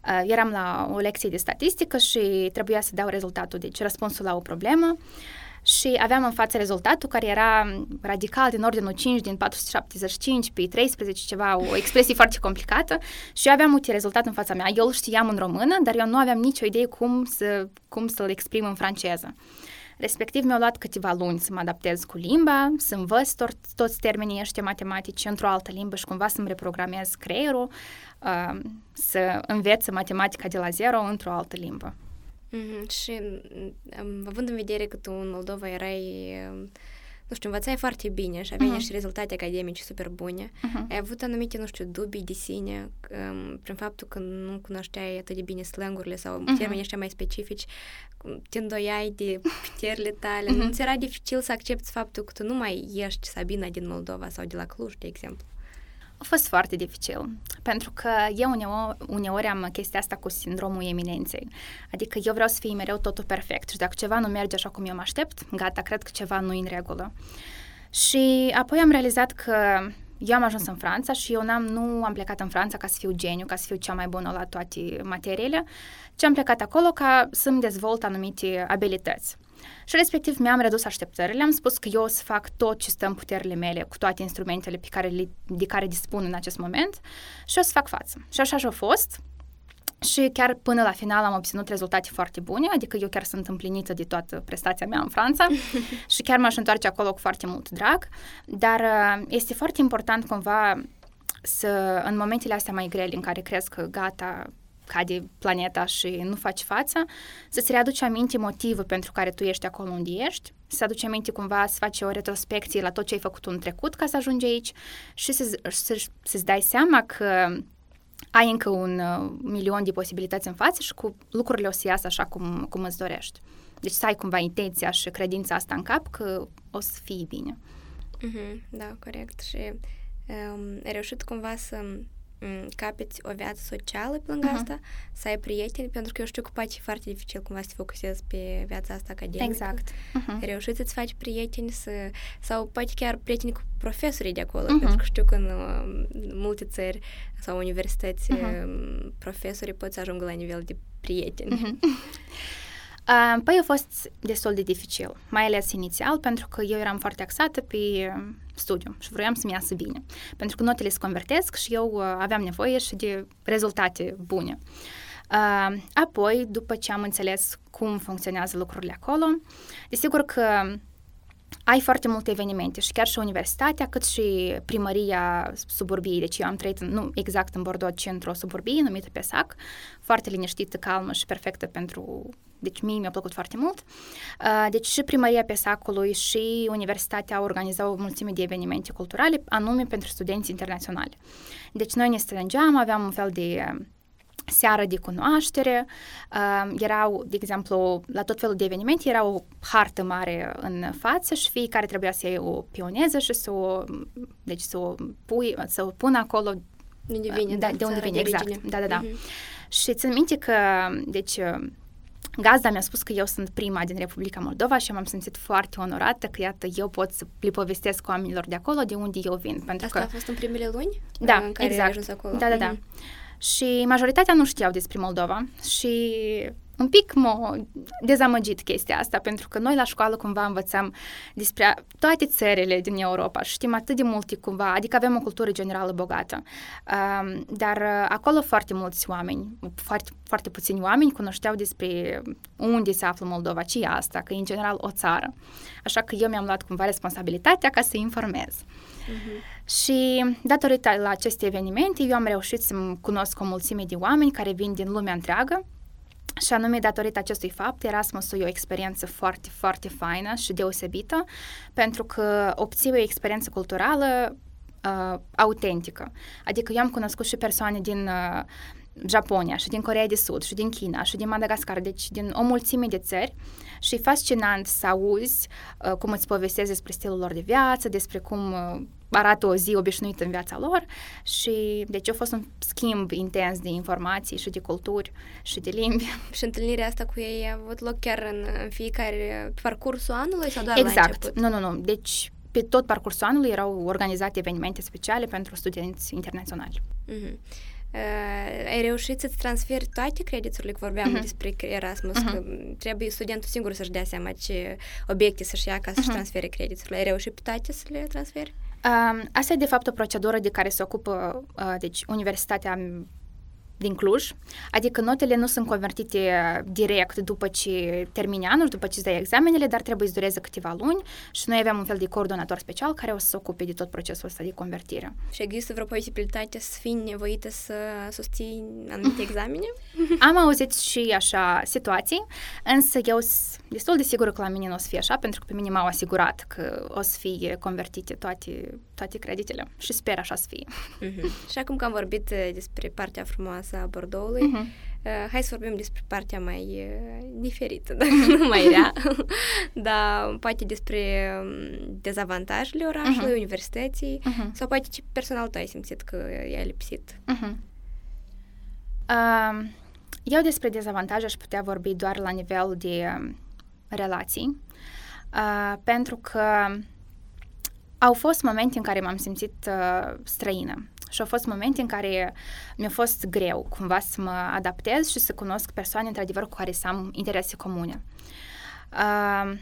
uh, eram la o lecție de statistică și trebuia să dau rezultatul, deci răspunsul la o problemă și aveam în față rezultatul care era radical din ordinul 5 din 475 pe 13 ceva, o expresie foarte complicată și eu aveam uite rezultat în fața mea. Eu îl știam în română, dar eu nu aveam nicio idee cum, să, cum să-l exprim în franceză. Respectiv, mi-au luat câteva luni să mă adaptez cu limba, să învăț to- toți termenii ăștia matematici într-o altă limbă și cumva să-mi reprogramez creierul, uh, să înveț matematica de la zero într-o altă limbă. Mm-hmm. Și um, având în vedere că tu în Moldova erai um, nu știu, învățai foarte bine și aveai uh-huh. niște rezultate academice super bune, uh-huh. ai avut anumite, nu știu, dubii de sine um, prin faptul că nu cunoșteai atât de bine slangurile sau uh-huh. termenii ăștia mai specifici, te îndoiai de puterile tale. Uh-huh. Nu ți era dificil să accepti faptul că tu nu mai ești Sabina din Moldova sau de la Cluj, de exemplu? A fost foarte dificil, pentru că eu uneori, uneori am chestia asta cu sindromul eminenței. Adică eu vreau să fie mereu totul perfect și dacă ceva nu merge așa cum eu mă aștept, gata, cred că ceva nu e în regulă. Și apoi am realizat că eu am ajuns în Franța și eu n-am, nu am plecat în Franța ca să fiu geniu, ca să fiu cea mai bună la toate materiile, ci am plecat acolo ca să-mi dezvolt anumite abilități. Și respectiv mi-am redus așteptările, am spus că eu o să fac tot ce stă în puterile mele cu toate instrumentele pe care le, de care dispun în acest moment și o să fac față. Și așa și-a fost. Și chiar până la final am obținut rezultate foarte bune, adică eu chiar sunt împlinită de toată prestația mea în Franța (laughs) și chiar m-aș întoarce acolo cu foarte mult drag, dar uh, este foarte important cumva să, în momentele astea mai grele în care crezi că gata, cade planeta și nu faci față, să-ți readuci aminte motivul pentru care tu ești acolo unde ești, să aduci aminte cumva să faci o retrospecție la tot ce ai făcut în trecut ca să ajungi aici și să, să, să-ți dai seama că ai încă un uh, milion de posibilități în față și cu lucrurile o să iasă așa cum, cum îți dorești. Deci să ai cumva intenția și credința asta în cap că o să fie bine. Mm-hmm, da, corect. Și um, ai reușit cumva să capeți o viață socială pe lângă uh-huh. asta, să ai prieteni, pentru că eu știu că poate fi foarte dificil cumva să te focusezi pe viața asta academică. Exact. Uh-huh. Reușiți să-ți faci prieteni să, sau poate chiar prieteni cu profesorii de acolo, uh-huh. pentru că știu că în uh, multe țări sau universități uh-huh. profesorii pot să ajungă la nivel de prieteni. Uh-huh. Păi a fost destul de dificil, mai ales inițial, pentru că eu eram foarte axată pe studiu și vroiam să-mi iasă bine. Pentru că notele se convertesc și eu aveam nevoie și de rezultate bune. Apoi, după ce am înțeles cum funcționează lucrurile acolo, desigur că ai foarte multe evenimente și chiar și universitatea, cât și primăria suburbiei. Deci eu am trăit nu exact în Bordeaux, ci într-o suburbie numită Pesac, foarte liniștită, calmă și perfectă pentru... Deci mie mi-a plăcut foarte mult. Deci și primăria Pesacului și universitatea organizau o mulțime de evenimente culturale, anume pentru studenți internaționali. Deci noi ne strângeam, aveam un fel de seară de cunoaștere, uh, erau, de exemplu, la tot felul de evenimente, era o hartă mare în față și fiecare trebuia să iei o pioneză și să o, deci să o, pui, să o pună acolo de unde vine, da, de unde vine, exact. Da, da, da. Uh-huh. Și țin minte că, deci, Gazda mi-a spus că eu sunt prima din Republica Moldova și m-am simțit foarte onorată că, iată, eu pot să le povestesc oamenilor de acolo, de unde eu vin. Pentru Asta că... a fost în primele luni? Da, în care exact. Ai ajuns acolo? Da, da, da. Uh-huh. Și majoritatea nu știau despre Moldova și un pic m-a dezamăgit chestia asta, pentru că noi la școală cumva învățăm despre toate țările din Europa și știm atât de multe cumva, adică avem o cultură generală bogată. Um, dar uh, acolo foarte mulți oameni, foarte, foarte puțini oameni cunoșteau despre unde se află Moldova, ce e asta, că e în general o țară. Așa că eu mi-am luat cumva responsabilitatea ca să informez. Uh-huh. Și datorită la aceste evenimente, eu am reușit să cunosc o mulțime de oameni care vin din lumea întreagă și anume, datorită acestui fapt, Erasmusul e o experiență foarte, foarte faină și deosebită, pentru că obții o experiență culturală uh, autentică. Adică eu am cunoscut și persoane din uh, Japonia și din Corea de Sud și din China și din Madagascar, deci din o mulțime de țări și e fascinant să auzi uh, cum îți povestezi despre stilul lor de viață, despre cum uh, arată o zi obișnuită în viața lor și deci a fost un schimb intens de informații și de culturi și de limbi. (laughs) Și întâlnirea asta cu ei a avut loc chiar în, în fiecare parcursul anului sau doar exact. la început? Nu, nu, nu. Deci pe tot parcursul anului erau organizate evenimente speciale pentru studenți internaționali. Uh-huh. Uh, ai reușit să-ți transferi toate crediturile, că vorbeam uh-huh. despre Erasmus, uh-huh. că trebuie studentul singur să-și dea seama ce obiecte să-și ia ca să-și uh-huh. transfere crediturile. Ai reușit pe toate să le transferi? Uh, asta e de fapt o procedură de care se ocupă uh, deci, Universitatea din Cluj, adică notele nu sunt convertite direct după ce termini anul, după ce îți dai examenele, dar trebuie să dureze câteva luni și noi avem un fel de coordonator special care o să se ocupe de tot procesul ăsta de convertire. Și există vreo posibilitate să fii nevoită să susții anumite (laughs) examene? Am auzit și așa situații, însă eu sunt destul de sigură că la mine nu o să fie așa, pentru că pe mine m-au asigurat că o să fie convertite toate, toate creditele și sper așa să fie. Mm-hmm. Și acum că am vorbit despre partea frumoasă a Bordeauxului. Uh-huh. Uh, hai să vorbim despre partea mai uh, diferită, dacă nu mai rea, dar poate despre um, dezavantajele orașului, uh-huh. universității, uh-huh. sau poate ce personal tu ai simțit că e lipsit. Uh-huh. Uh, eu despre dezavantaje aș putea vorbi doar la nivel de uh, relații, uh, pentru că au fost momente în care m-am simțit uh, străină și au fost momente în care mi-a fost greu cumva să mă adaptez și să cunosc persoane într-adevăr cu care să am interese comune. Uh,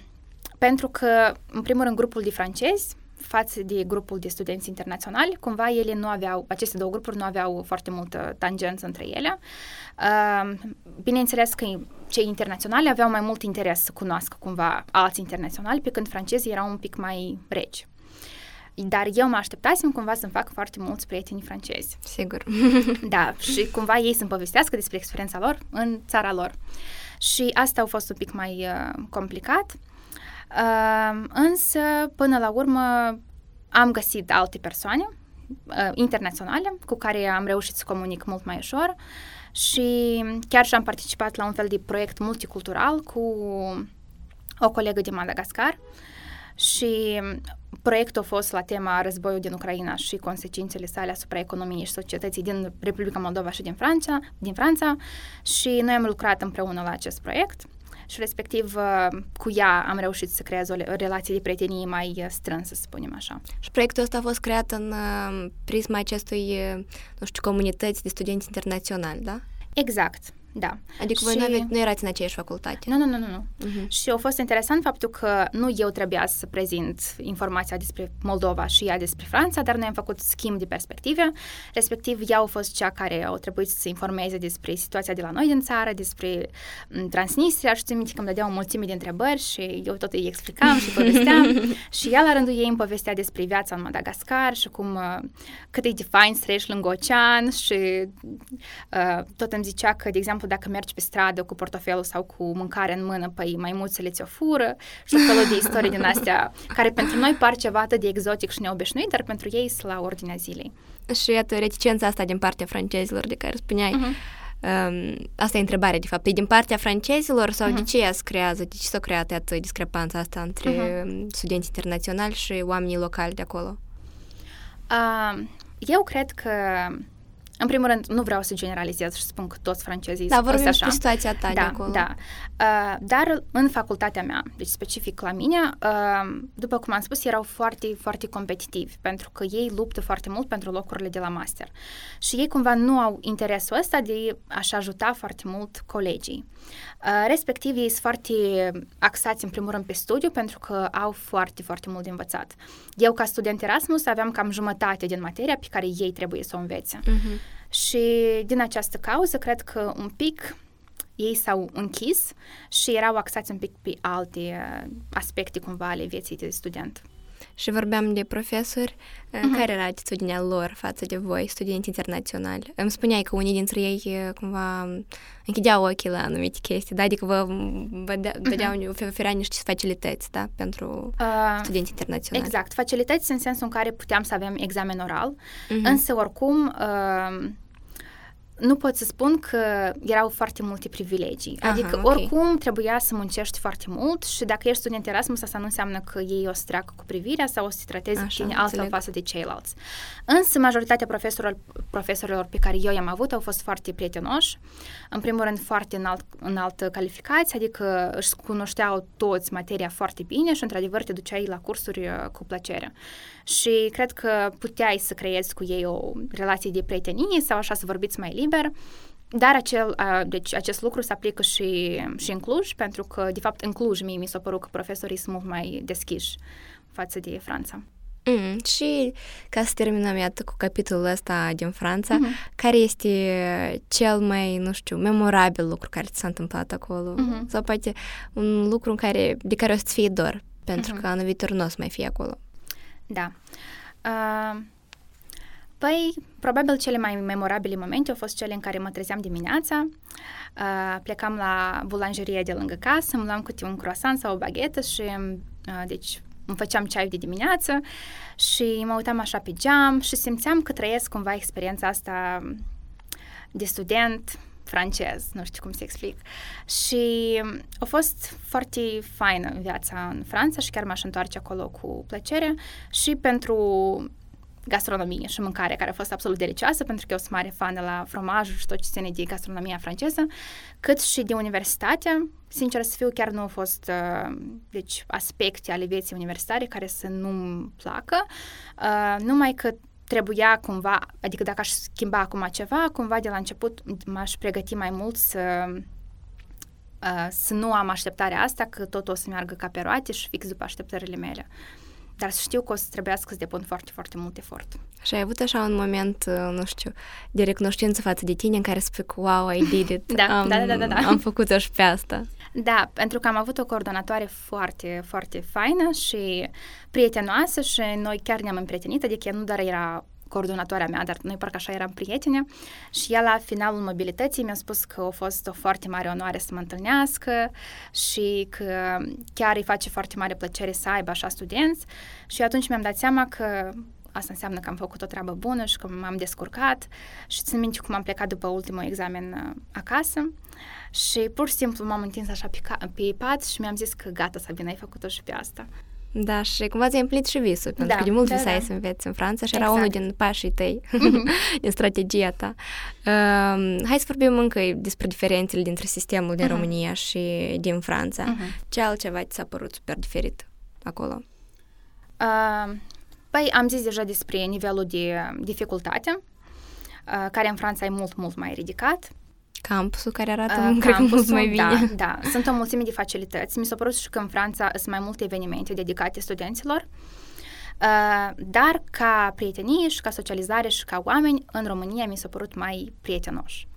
pentru că, în primul rând, grupul de francezi față de grupul de studenți internaționali, cumva ele nu aveau, aceste două grupuri nu aveau foarte multă tangență între ele. Uh, bineînțeles că cei internaționali aveau mai mult interes să cunoască cumva alți internaționali, pe când francezii erau un pic mai reci. Dar eu mă așteptasem cumva să-mi fac foarte mulți prieteni francezi. Sigur. (laughs) da, și cumva ei să-mi povestească despre experiența lor în țara lor. Și asta a fost un pic mai uh, complicat. Uh, însă, până la urmă, am găsit alte persoane uh, internaționale cu care am reușit să comunic mult mai ușor și chiar și am participat la un fel de proiect multicultural cu o colegă din Madagascar și Proiectul a fost la tema războiul din Ucraina și consecințele sale asupra economiei și societății din Republica Moldova și din Franța, din Franța și noi am lucrat împreună la acest proiect și respectiv uh, cu ea am reușit să creez o relație de prietenie mai uh, strânsă, să spunem așa. Și proiectul ăsta a fost creat în uh, prisma acestui, nu știu, comunități de studenți internaționali, da? Exact. Da. Adică și... voi nu, nu erați în aceeași facultate? Nu, nu, nu, nu. nu. Uh-huh. Și a fost interesant faptul că nu eu trebuia să prezint informația despre Moldova și ea despre Franța, dar noi am făcut schimb de perspective, respectiv ea a fost cea care a trebuit să se informeze despre situația de la noi din țară, despre Transnistria și țin minte că îmi dădea o mulțime de întrebări și eu tot îi explicam și povesteam (laughs) și ea la rândul ei îmi povestea despre viața în Madagascar și cum uh, cât e de fain să trăiești lângă ocean și uh, tot îmi zicea că, de exemplu, exemplu, dacă mergi pe stradă cu portofelul sau cu mâncare în mână, păi maimuțele ți-o fură și tot felul de istorii din astea, care pentru noi par ceva atât de exotic și neobișnuit, dar pentru ei sunt la ordinea zilei. Și iată, reticența asta din partea francezilor de care spuneai, uh-huh. Um, asta e întrebarea, de fapt. E din partea francezilor sau uh-huh. de ce ea se creează? De ce s-a creat atât discrepanța asta între uh-huh. studenți internaționali și oamenii locali de acolo? Uh, eu cred că în primul rând, nu vreau să generalizez și spun că toți francezii da, vorbim așa. Da, situația ta da, de acolo. Da, uh, dar în facultatea mea, deci specific la mine, uh, după cum am spus, erau foarte, foarte competitivi, pentru că ei luptă foarte mult pentru locurile de la master. Și ei cumva nu au interesul ăsta de a-și ajuta foarte mult colegii. Uh, respectiv, ei sunt foarte axați, în primul rând, pe studiu, pentru că au foarte, foarte mult de învățat. Eu, ca student Erasmus, aveam cam jumătate din materia pe care ei trebuie să o învețe. Uh-huh. Și din această cauză, cred că un pic ei s-au închis și erau axați un pic pe alte uh, aspecte cumva ale vieții de student. Și vorbeam de profesori. Uh-huh. Care era atitudinea lor față de voi, studenți internaționali? Îmi spuneai că unii dintre ei uh, cumva închideau ochii la anumite chestii, da? Adică vă, vă dădeau, uh-huh. vă oferea niște facilități, da? Pentru uh, studenți internaționali. Exact. Facilități în sensul în care puteam să avem examen oral, uh-huh. însă oricum... Uh, nu pot să spun că erau foarte multe privilegii. Aha, adică okay. oricum trebuia să muncești foarte mult și dacă ești student Erasmus, asta nu înseamnă că ei o să treacă cu privirea sau o să te trateze Așa, tine altfel față de ceilalți. Însă majoritatea profesorilor, profesorilor pe care eu i-am avut au fost foarte prietenoși, în primul rând foarte înalt, înalt calificați, adică își cunoșteau toți materia foarte bine și într-adevăr te duceai la cursuri uh, cu plăcere. Și cred că puteai să creezi cu ei o relație de prietenie sau așa să vorbiți mai liber, dar acel, a, deci acest lucru se aplică și, și în Cluj, pentru că, de fapt, în Cluj mie mi s-a părut că profesorii sunt mult mai deschiși față de Franța. Mm, și ca să terminăm, iată, cu capitolul ăsta din Franța, mm-hmm. care este cel mai, nu știu, memorabil lucru care ți s-a întâmplat acolo? Mm-hmm. Sau poate un lucru în care, de care o să-ți fie dor, pentru mm-hmm. că anul viitor nu o să mai fie acolo. Da. Uh, Păi, probabil cele mai memorabile momente au fost cele în care mă trezeam dimineața, uh, plecam la bulanjeria de lângă casă, îmi luam câte un croissant sau o baghetă și, uh, deci, îmi făceam ceai de dimineață și mă uitam așa pe geam și simțeam că trăiesc cumva experiența asta de student francez, nu știu cum să explic. Și a fost foarte faină viața în Franța și chiar m-aș întoarce acolo cu plăcere și pentru gastronomie și mâncare, care a fost absolut delicioasă, pentru că eu sunt mare fan de la fromaj și tot ce ține de gastronomia franceză, cât și de universitate. Sincer să fiu, chiar nu au fost uh, deci, aspecte ale vieții universitare care să nu-mi placă, uh, numai că trebuia cumva, adică dacă aș schimba acum ceva, cumva de la început m-aș pregăti mai mult să uh, să nu am așteptarea asta, că totul o să meargă ca pe roate și fix după așteptările mele dar să știu că o să trebuiască să depun foarte, foarte mult efort. Și ai avut așa un moment, uh, nu știu, de recunoștință față de tine în care spui că wow, I did it, (laughs) da, am, da, da, da, da. am făcut-o și pe asta. Da, pentru că am avut o coordonatoare foarte, foarte faină și prietenoasă și noi chiar ne-am împrietenit, adică nu doar era coordonatoarea mea, dar noi parcă așa eram prietene. Și ea la finalul mobilității mi-a spus că a fost o foarte mare onoare să mă întâlnească și că chiar îi face foarte mare plăcere să aibă așa studenți. Și atunci mi-am dat seama că asta înseamnă că am făcut o treabă bună și că m-am descurcat și țin minte cum am plecat după ultimul examen uh, acasă și pur și simplu m-am întins așa pe, ca- pe pat și mi-am zis că gata, Sabina, ai făcut-o și pe asta. Da, și cumva ți-ai împlinit și visul, pentru da, că de mult da, visai da. să înveți în Franța și exact. era unul din pașii tăi, mm-hmm. (laughs) din strategia ta. Uh, hai să vorbim încă despre diferențele dintre sistemul din uh-huh. România și din Franța. Uh-huh. Ce altceva ți s-a părut super diferit acolo? Uh, păi am zis deja despre nivelul de dificultate, uh, care în Franța e mult, mult mai ridicat campusul care arată, uh, cred campusul, mult mai bine. Da, (laughs) da. Sunt o mulțime de facilități. Mi s-a părut și că în Franța sunt mai multe evenimente dedicate studenților. Uh, dar ca prietenie și ca socializare și ca oameni, în România mi s-a părut mai prietenoși.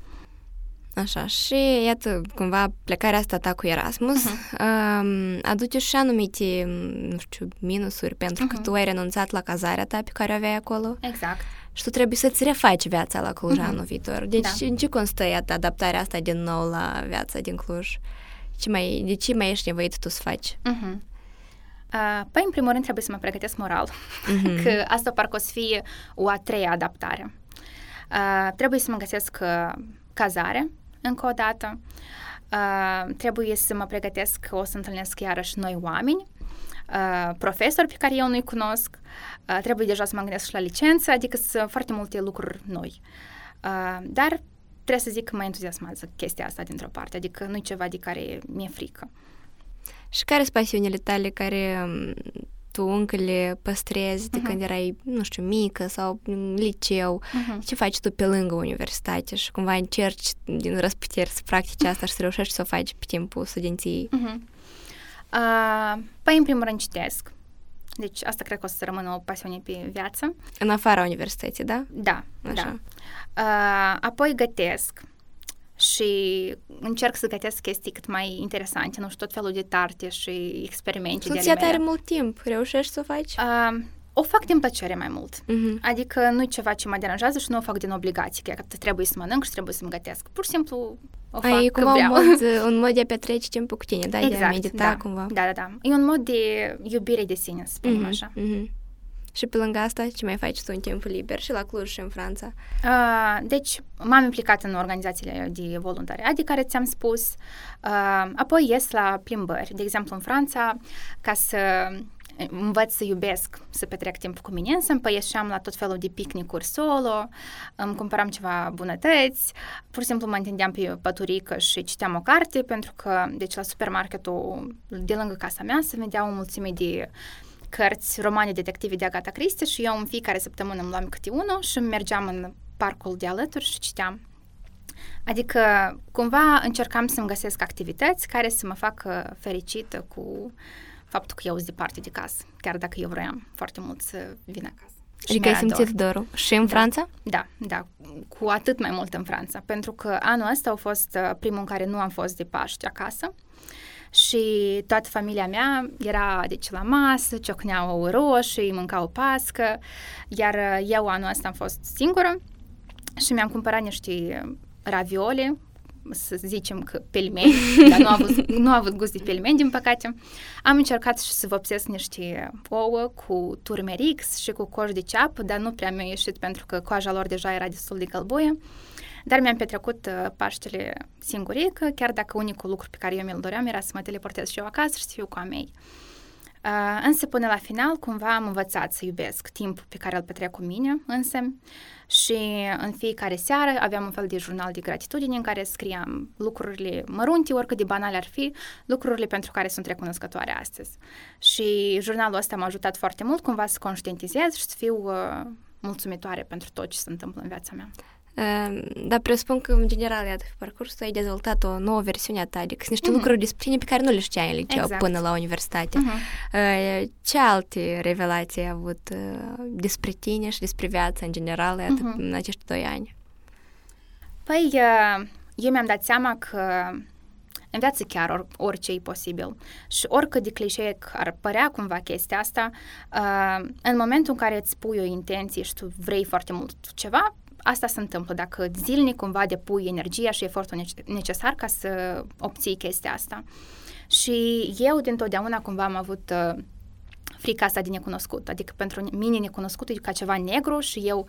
Așa, și iată, cumva plecarea asta ta cu Erasmus uh-huh. uh, aduce și anumite, nu știu, minusuri, pentru uh-huh. că tu ai renunțat la cazarea ta pe care o aveai acolo. Exact și tu trebuie să-ți refaci viața la Cluj uh-huh. anul viitor. Deci da. în ce constă iată, adaptarea asta din nou la viața din Cluj? Ce mai, de ce mai ești nevoit tu să faci? Uh-huh. Uh, păi, în primul rând, trebuie să mă pregătesc moral, uh-huh. (laughs) că asta parcă o să fie o a treia adaptare. Uh, trebuie să mă găsesc uh, cazare, încă o dată. Uh, trebuie să mă pregătesc că o să întâlnesc iarăși noi oameni, uh, profesori pe care eu nu-i cunosc, uh, trebuie deja să mă gândesc și la licență, adică sunt foarte multe lucruri noi. Uh, dar trebuie să zic că mă entuziasmează chestia asta dintr-o parte, adică nu-i ceva de care mi-e frică. Și care sunt pasiunile tale care tu încă le păstrezi de uh-huh. când erai, nu știu, mică sau în liceu? Uh-huh. Ce faci tu pe lângă universitate și cumva încerci din răsputeri să practici asta și să reușești să o faci pe timpul studenției? Uh-huh. Uh, păi, în primul rând, citesc. Deci asta cred că o să rămână o pasiune pe viață. În afara universității, da? Da, Așa. da. Uh, apoi gătesc și încerc să gătesc chestii cât mai interesante, nu știu, tot felul de tarte și experimente de ale are mult timp, reușești să o faci? Uh, o fac din plăcere mai mult. Uh-huh. Adică nu e ceva ce mă deranjează și nu o fac din obligație, că trebuie să mănânc și trebuie să-mi gătesc. Pur și simplu o fac Ai, cumva vreau. Un mod, (laughs) un mod de a petrece timpul cu tine, da? Exact, de a medita da. cumva. Da, da, da. E un mod de iubire de sine, să spunem uh-huh, așa. Uh-huh. Și pe lângă asta, ce mai faci tu în timpul liber și la Cluj și în Franța? Uh, deci, m-am implicat în organizațiile de voluntariat de care ți-am spus. Uh, apoi ies la plimbări. De exemplu, în Franța, ca să învăț să iubesc să petrec timp cu mine, însă îmi ieșeam la tot felul de picnicuri solo, îmi cumpăram ceva bunătăți, pur și simplu mă întindeam pe păturică și citeam o carte, pentru că, deci, la supermarketul de lângă casa mea se vedeau o mulțime de cărți, romane detective de Agatha Christie și eu în fiecare săptămână îmi luam câte unul și mergeam în parcul de alături și citeam. Adică, cumva încercam să-mi găsesc activități care să mă facă fericită cu faptul că eu sunt departe de casă, chiar dacă eu vroiam foarte mult să vin acasă. Și adică ai simțit dor. dorul. Și în da. Franța? Da, da, cu atât mai mult în Franța, pentru că anul ăsta a fost uh, primul în care nu am fost de Paști acasă și toată familia mea era deci la masă, ciocneau o roșii, mâncau pască, iar eu anul ăsta am fost singură și mi-am cumpărat niște ravioli să zicem că pelmeni, (laughs) dar nu a, avut, nu a avut gust de pelmeni, din păcate. Am încercat și să vopsesc niște ouă cu turmerix și cu coș de ceapă, dar nu prea mi-a ieșit pentru că coaja lor deja era destul de călbuie. Dar mi-am petrecut uh, Paștele singurică, chiar dacă unicul lucru pe care eu mi-l doream era să mă teleportez și eu acasă și să fiu cu a mei. Uh, însă până la final cumva am învățat să iubesc timpul pe care îl petrec cu mine însă și în fiecare seară aveam un fel de jurnal de gratitudine în care scriam lucrurile mărunte, oricât de banale ar fi, lucrurile pentru care sunt recunoscătoare astăzi. Și jurnalul ăsta m-a ajutat foarte mult cumva să conștientizez și să fiu uh, mulțumitoare pentru tot ce se întâmplă în viața mea. Ehm, dar presupun că, în general, iată, pe parcurs tu ai dezvoltat o nouă versiune a ta, adică sunt niște mm-hmm. lucruri despre tine pe care nu le știai în liceu exact. până la universitate. Mm-hmm. Ce alte revelații ai avut despre tine și despre viața în general, iată, mm-hmm. în acești doi ani? Păi, eu mi-am dat seama că în viață chiar or, orice e posibil. Și oricât de clișeic ar părea cumva chestia asta, uh, în momentul în care îți pui o intenție și tu vrei foarte mult ceva, asta se întâmplă dacă zilnic cumva depui energia și efortul necesar ca să obții chestia asta. Și eu dintotdeauna cumva am avut uh, frica asta de necunoscut, adică pentru mine necunoscutul e ca ceva negru și eu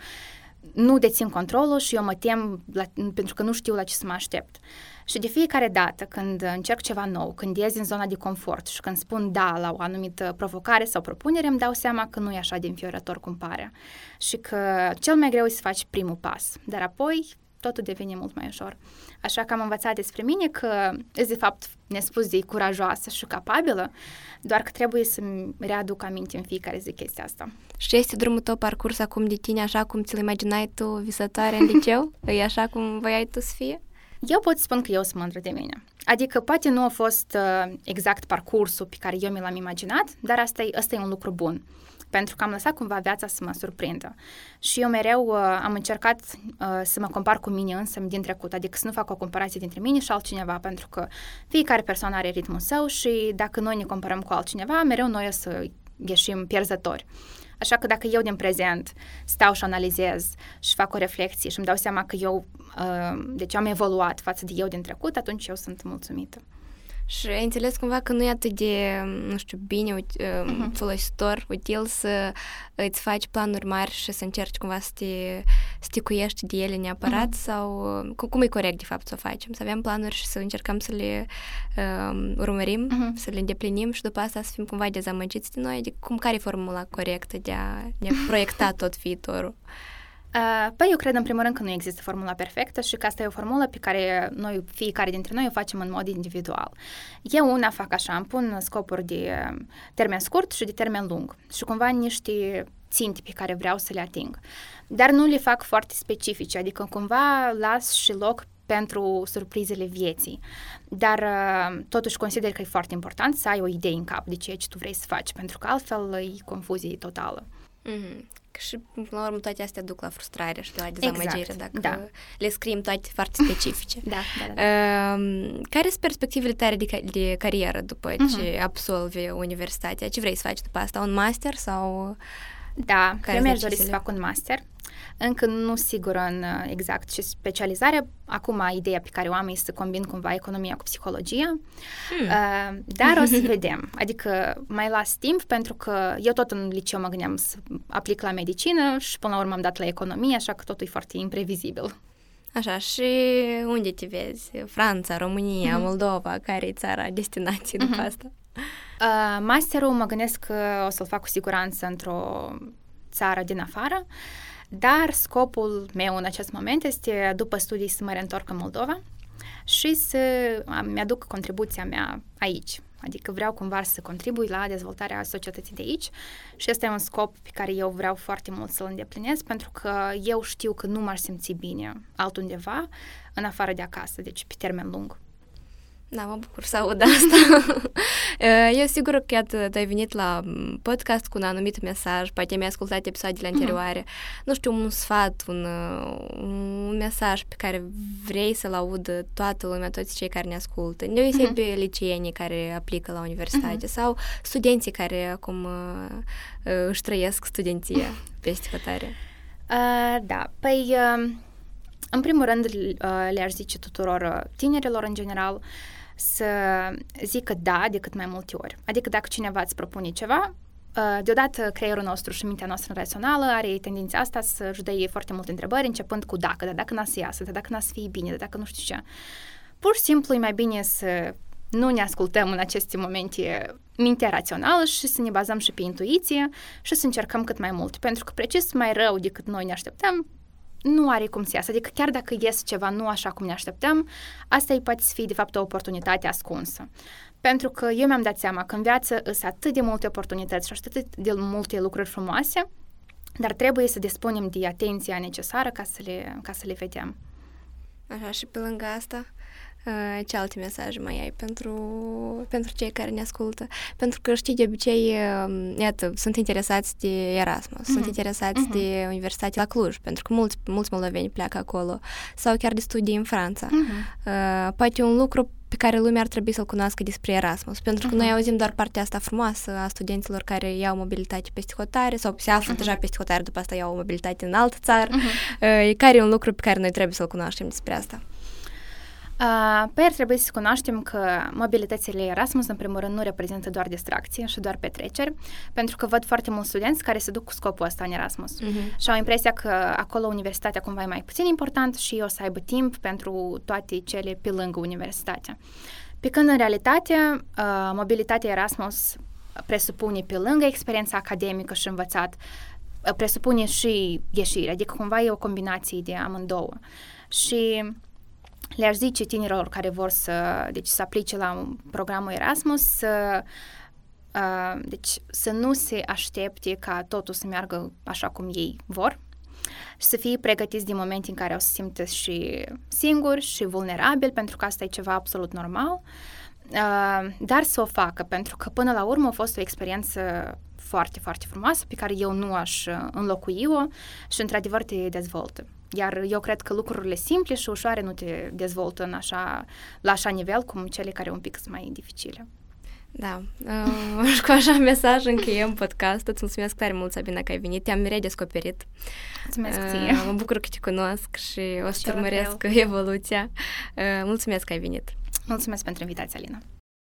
nu dețin controlul și eu mă tem la, pentru că nu știu la ce să mă aștept. Și de fiecare dată când încerc ceva nou, când ies din zona de confort și când spun da la o anumită provocare sau propunere, îmi dau seama că nu e așa de înfiorător cum pare și că cel mai greu e să faci primul pas, dar apoi totul devine mult mai ușor. Așa că am învățat despre mine că sunt de fapt nespus de curajoasă și capabilă, doar că trebuie să-mi readuc aminte în fiecare zi chestia asta. Și este drumul tău parcurs acum de tine așa cum ți-l imaginai tu visătoare în liceu? (laughs) e așa cum voiai tu să fie? Eu pot spun că eu sunt mândră de mine. Adică poate nu a fost uh, exact parcursul pe care eu mi l-am imaginat, dar asta e, asta e un lucru bun. Pentru că am lăsat cumva viața să mă surprindă. Și eu mereu uh, am încercat uh, să mă compar cu mine însă din trecut, adică să nu fac o comparație dintre mine și altcineva, pentru că fiecare persoană are ritmul său și dacă noi ne comparăm cu altcineva, mereu noi o să ieșim pierzători. Așa că dacă eu din prezent stau și analizez și fac o reflexie și îmi dau seama că eu, uh, deci am evoluat față de eu din trecut, atunci eu sunt mulțumită. Și ai înțeles cumva că nu e atât de, nu știu, bine, uh-huh. folositor, util să îți faci planuri mari și să încerci cumva să te, să te cuiești de ele neapărat uh-huh. sau cum e corect de fapt să o facem? Să avem planuri și să încercăm să le um, urmărim, uh-huh. să le îndeplinim și după asta să fim cumva dezamăgiți de noi? Adică cum care e formula corectă de a ne proiecta (laughs) tot viitorul? Uh, păi eu cred în primul rând că nu există formula perfectă și că asta e o formulă pe care noi, fiecare dintre noi o facem în mod individual. Eu una fac așa, îmi pun scopuri de termen scurt și de termen lung și cumva niște ținte pe care vreau să le ating. Dar nu le fac foarte specifice, adică cumva las și loc pentru surprizele vieții. Dar uh, totuși consider că e foarte important să ai o idee în cap de ceea ce tu vrei să faci, pentru că altfel e confuzie totală. Mm-hmm. Și, până la urmă, toate astea duc la frustrare și la dezamăgire exact, dacă da. le scriem toate foarte specifice. da, da, da. Uh, care sunt perspectivele tale de, de carieră după uh-huh. ce absolvi universitatea? Ce vrei să faci după asta? Un master sau... Da, care eu mi-aș dori să fac un master. Încă nu sigur în uh, exact ce specializare. Acum, ideea pe care o am este să combin cumva economia cu psihologia, hmm. uh, dar o să (laughs) vedem. Adică mai las timp pentru că eu tot în liceu mă gândeam să aplic la medicină și până la urmă am dat la economie, așa că totul e foarte imprevizibil. Așa, și unde te vezi? Franța, România, mm-hmm. Moldova, care e țara destinației mm-hmm. după asta? Uh, masterul mă gândesc că o să-l fac cu siguranță într-o țară din afară. Uh, dar scopul meu în acest moment este, după studii, să mă reîntorc în Moldova și să mi-aduc contribuția mea aici. Adică vreau cumva să contribui la dezvoltarea societății de aici și este un scop pe care eu vreau foarte mult să-l îndeplinesc pentru că eu știu că nu m-aș simți bine altundeva în afară de acasă, deci pe termen lung. Da, mă bucur să aud asta. (laughs) Eu sigur că iată, tu ai venit la podcast cu un anumit mesaj, poate mi-ai ascultat episoadele mhm. anterioare. Mm-hmm. Nu știu, un sfat, un, un mesaj pe care vrei să-l audă toată lumea, toți cei care ne ascultă. Ne mm-hmm. pe liceenii care aplică la universitate mm-hmm. sau studenții care acum uh, își trăiesc studenția (laughs) peste hotare. Uh, da, păi... Uh În primul rând, le-aș zice tuturor tinerilor în general să zică da de cât mai multe ori. Adică dacă cineva îți propune ceva, Deodată creierul nostru și mintea noastră rațională are tendința asta să își foarte multe întrebări, începând cu dacă, dar dacă n-a să iasă, dar dacă n-a să fie bine, dar dacă nu știu ce. Pur și simplu e mai bine să nu ne ascultăm în aceste momente mintea rațională și să ne bazăm și pe intuiție și să încercăm cât mai mult. Pentru că precis mai rău decât noi ne așteptăm, nu are cum să iasă. Adică chiar dacă ies ceva nu așa cum ne așteptăm, asta îi poate fi de fapt o oportunitate ascunsă. Pentru că eu mi-am dat seama că în viață sunt atât de multe oportunități și atât de multe lucruri frumoase, dar trebuie să dispunem de atenția necesară ca să le, ca să le vedem. Așa, și pe lângă asta, Uh, ce alte mesaje mai ai pentru, pentru cei care ne ascultă? Pentru că știi, de obicei, um, iată, sunt interesați de Erasmus, uh-huh. sunt mhm. interesați uh-huh. de Universitatea la Cluj, pentru că mulți, mulți moldoveni pleacă acolo, sau chiar de studii în Franța. Uh-huh. Uh, poate un lucru pe care lumea ar trebui să-l cunoască despre Erasmus, pentru că uh-huh. noi auzim doar partea asta frumoasă a studenților care iau mobilitate peste hotare sau se află uh-huh. deja peste hotare, după asta iau mobilitate în altă țară. Uh-huh. Uh, care e un lucru pe care noi trebuie să-l cunoaștem despre asta? Uh, păi ar trebui să cunoaștem că mobilitățile Erasmus, în primul rând, nu reprezintă doar distracție și doar petreceri, pentru că văd foarte mulți studenți care se duc cu scopul ăsta în Erasmus uh-huh. și au impresia că acolo universitatea cumva e mai puțin important și o să aibă timp pentru toate cele pe lângă universitatea. Pe când, în realitate, uh, mobilitatea Erasmus presupune pe lângă experiența academică și învățat, presupune și ieșire, adică cumva e o combinație de amândouă. Și le-aș zice tinerilor care vor să, deci, să aplice la programul Erasmus să Uh, deci să nu se aștepte ca totul să meargă așa cum ei vor și să fie pregătiți din moment în care o să simtă și singuri și vulnerabili, pentru că asta e ceva absolut normal, uh, dar să o facă, pentru că până la urmă a fost o experiență foarte, foarte frumoasă pe care eu nu aș înlocui-o și într-adevăr te dezvoltă. Iar eu cred că lucrurile simple și ușoare nu te dezvoltă în așa, la așa nivel cum cele care un pic sunt mai dificile. Da, uh, (laughs) cu așa mesaj încheiem podcast. Îți mulțumesc tare mult, Sabina, că ai venit. Te-am redescoperit. Mulțumesc uh, ție. Mă bucur că te cunosc și o să urmăresc (laughs) evoluția. Uh, mulțumesc că ai venit. Mulțumesc pentru invitația, Alina.